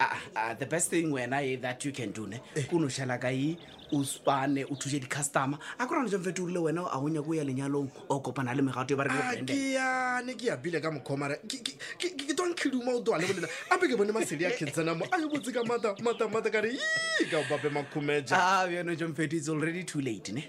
Ah, ah, the best thing wena e that you can do ne eh. ko no šala ka e o spane o thuše di-customer a korana jang fete o rile wena a gonya ko ya lenyalong o kopana le megato e ba reke yane ke yapile ka mokgomara ke tong kheduma o toa le bolela ape ke bone masedi a khentsana mo a e botse ka mata mata mata ka re ka bape makhumetsa a ah, bjano jang fete it's already too late ne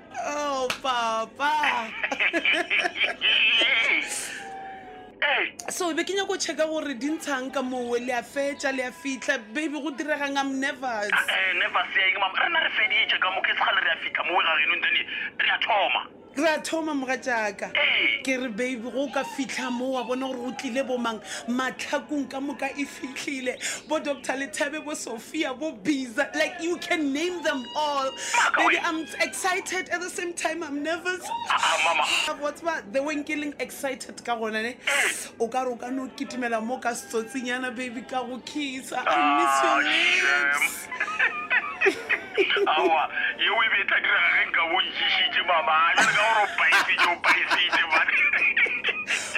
Oh, papa. so be ke nyako checka gore di ntshang ka mowe le a fetša le a fitlha baby go diregang am nervous ah, eh, nervous eng mam rena re feditše ka mo ke segale re a fitlha mowe ga reno ntene re a thoma re a thoma moga jaaka ke re baby go ka fitlha mo wa bona gore go tlile bomang matlhakong ka moka e fitlhile bo doctor lethebe bo sophia bo biza like you can name them all baby i'm excited at the same time i'm nervous what's ah, ah, what the way killing excited ka gona ne o ka re o ka no kitimela mo ka setsotsinyana baby ka go kisa i miss your ah, lips awa yeo e be e tla direga ge nka bontšišitše mama a jale ka gore o paisitše o paisitše mane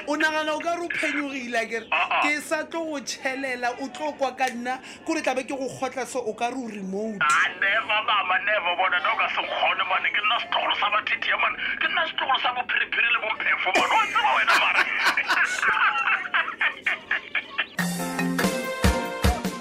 o nagana o ka re o phenyogile a kere Ah, ah. ke sa tlo go tšhelela o tlo kwa ka nna kore tlabe ke go kgotla se o ka re o remote a Ah, never mama never bona na o ka se nkgone mane ke nna setlogolo sa bathitia mane ke nna setlogolo sa bophiriphiri le bomphefo mane wa tseba wena mara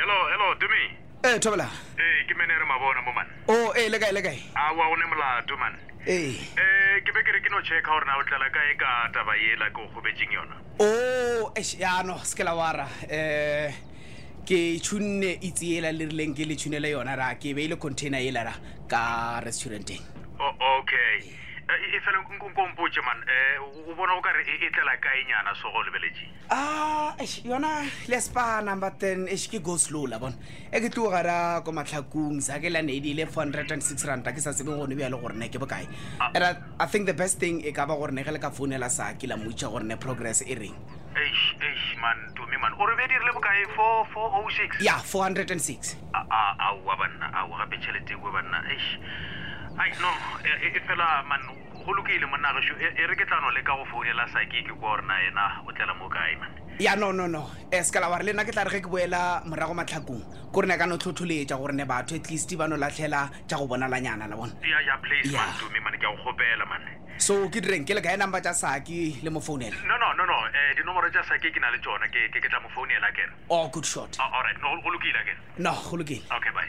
hello hello to me ee thobela ee ke mene re mabona mo man o oh, ee le kae le kae a wa o ne molato man ee ee ke be ke re ke no checka gore na o tlala kae ka taba yela ke o kgobetseng yona o oh, esh yano se ke la wara um ke tshunne itse yela le rileng ke le tshunele yona ra ke beile container yela ra ka restauranteng oh, okay e, e fela nkompotse man um o bona o ka re e, e tlela kaenyana sogo o lebeletseng Ah, yona lespana but then e ke go slow la bona e ke tloga ra ko matlhakong sa ke la ne e dile four hundred and six ranta ke sa tsebe gone bjale gore ne ke bokae ah. and i think the best thing e ka ba gore ne ge le ka founela sa ke la motša gore ne progress e reng man tomi man o re be dirile bokae four four o oh six ya four hundred and six ah, ah, aowa banna aowa gape tšhelete e kue banna eish ai no e, e, e fela man go lokile monnageso e, e re ke tlano leka go founela sake ke kwa gore na ena o tlela mo kae mane ya no no no e se ka la ware le nna ke tla re ge ke boela morago matlhakong ko re ne ka no tlhotlholetša gore ne batho at least ba no latlhela tša go bonalanyana la bona ya ya place Yeah. man tumi mane ke a go kgopela mane so ke direng ke le kae number tša saki le mo founela no no no no eh dinomoro tša sake ke na le tsona ke ke ke tla mo founela kena oh good shot A- all right no go lokile kena no go lokile okay bye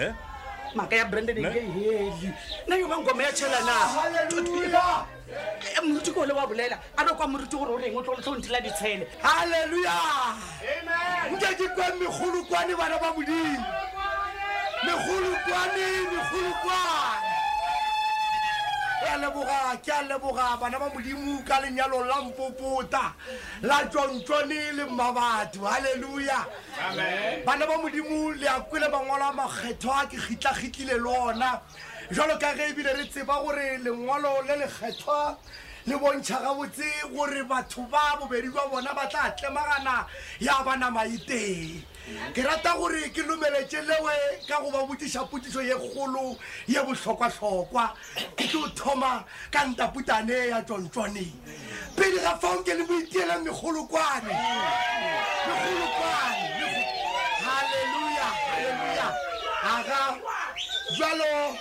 eh? mhaka ya brandon nge yi heli na yo va ngoma ya chela na moruti kole wa bolela a loko moruti gore o reng o tlotlo ntila ditshele halleluya nke ke kwa megolokwane bana ba modimo megolokwane megolokwane ke a leboga ke a leboga bana ba modimo ka lenyalo la mpopota la tšontšone le mmabatho halleluya bana ba modimo le a kwele mangwalo a makgetho a ke gitlagitile le ona jalo ka ge ebile re tseba gore lengwalo le lekgethwa le bontšha gabotse gore batho ba bobedi ba bona ba tla tlemagana ya ba namaiteng ke rata gore ke lomeletse lewe ka go ba botsiša potsiso ye kgolo ye bohlokwahlokwa ke tlo thoma ka ntaputane ya tsontsone pele ga fao ke le boitiela megolokwane megolokwane halleluja halleluja aga jalo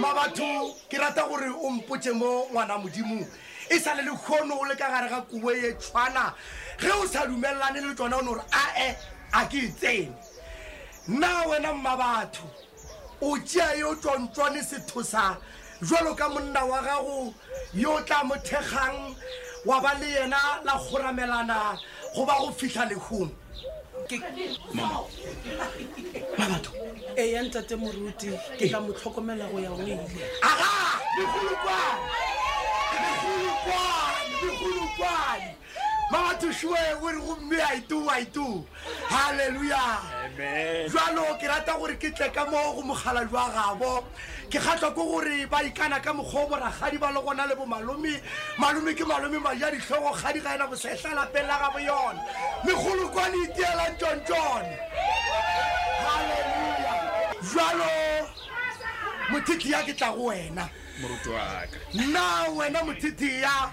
ma batho ke rata gore o mpotse mo ngwana modimo e sa le le kgono o le ka gare ga kubo e tshwana ge o sa dumelelane le tsona o ne gore ae a ke e tsene nna wena mma batho o tšea yo tswantswane sethosa jalo ka monna wa gago yo o tla mo thekgang wa ba le yena la kgoramelana go ba go fitlha lehung mabatho ee ya ntate moruti ke tla mo tlhokomela go ya go ile aga begolokwane begolokwane begolokwane mabathošiwe o re gomme a itu a itu halleluja jalo ke rata gore ke tle ka mo go mogala jwa gabo ke kgatlwa ko gore ba ikana ka mokgwa o boragadi ba le gona le bomalome malome ke malome maja ditlhogo kgadi ga ena bosehla lapeng la gabo yone megolo kwa le itielang tsontson halleluja jalo mothiti ya ke tla go wena nna wena mothiti ya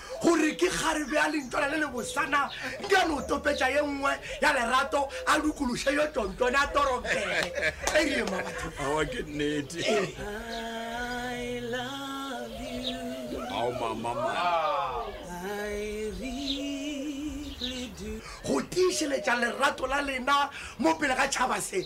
gore ke gare bja lentona le le bosana ke a no topetša ye nngwe ya lerato a dukološe yo tontone a torokege e rile ma batho awa ke nnete Eh. I love you. ao mamama I really do. go tiišeletša lerato la lena mo pele ga tšhaba se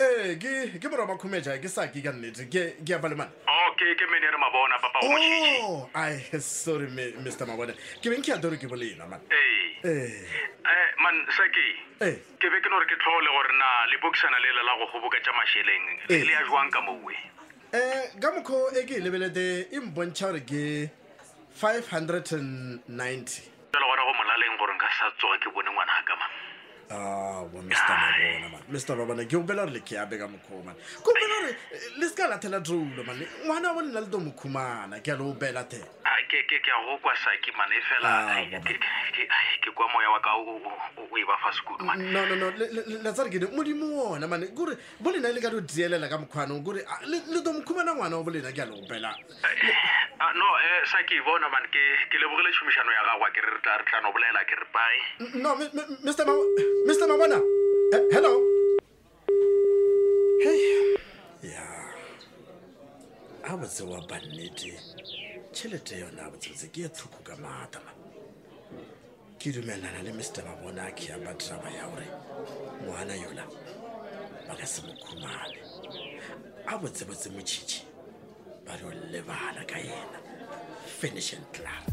ee ke ke morwa ba khumetša ke sa ke ka nnete ke ke ya balemane oh, ke ke mene re mabona papa o mošitši oh, ai sorry mr mabona ke beng ke ya dore ke bolena man ee eh. eh, man sake eh. ke be ke no re ke tlhole gore na le bokisana le lela go goboka tša mašeleng le ya jwang ka mowe um ka mokgwa e ke e lebelete e mpontšha gore ke 590 jalo gona go molaleng gore nka sa tsoga ke bone ngwana ka ma ah, mr babana ke opela gore le ke abe ka mokgoo mane ke opela gore eh, le se ka lathela troulo mane ngwana wa bonela le to mokhumana ke a le opela te ah, ke a go kwa saki mane fela ah, ke kwa moya wa ka o e ba fa sekudu mane no no no la tsare ke ne modimo ona mane kore bo lena le ka lo dielela ka mokgwanong kore le to mokhumana ngwana wa bolena ke a le opela no eh, sa ke bona man ke ke lebogile tšhomišano ya gagwa ke re re tla re tla no bolela ke re pae no mi- mi- mi- mr Ma- mr mabona Eh, hello hey ya a botse wa bannete tšhelete yona a botsebotse ke ye thoko ka maatama ke dumelana le mr babona a kea ba draba ya gore ngwana yola ba ka se mo khumale a botsebotse motšhitšhi ba dio lebala ka yena finish and club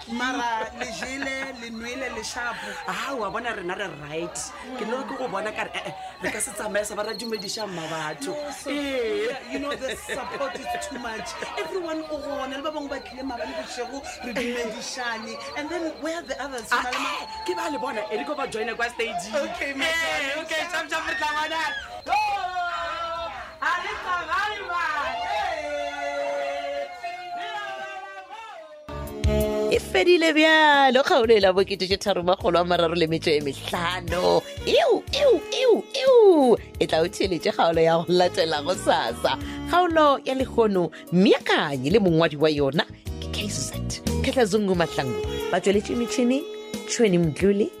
mara le jele le nwele le shapo a wa bona rena re right ke no ke go bona ka re eh, eh, re ka se tsamaye sa ba ra dumediša mma batho ee. everyone o gona le ba bangwe ba tlile mabane bošego re dumedišane and then where the others ah, eh, ke ba le bona e re ko ba joine kwa stage okay, okay, chap, chap, re tla bona e fedile bjalo kgaolo e la bokete tše tharo makgolo a mararo le metšo e mehlano eo eo eo eo e tla o theletše kgaolo ya go latela go sasa kgaolo ya lekgono meakanyi le mongwadi wa yona ke kz khetlazungu mahlango ba tsweletše metšhineng tšhweni mdlole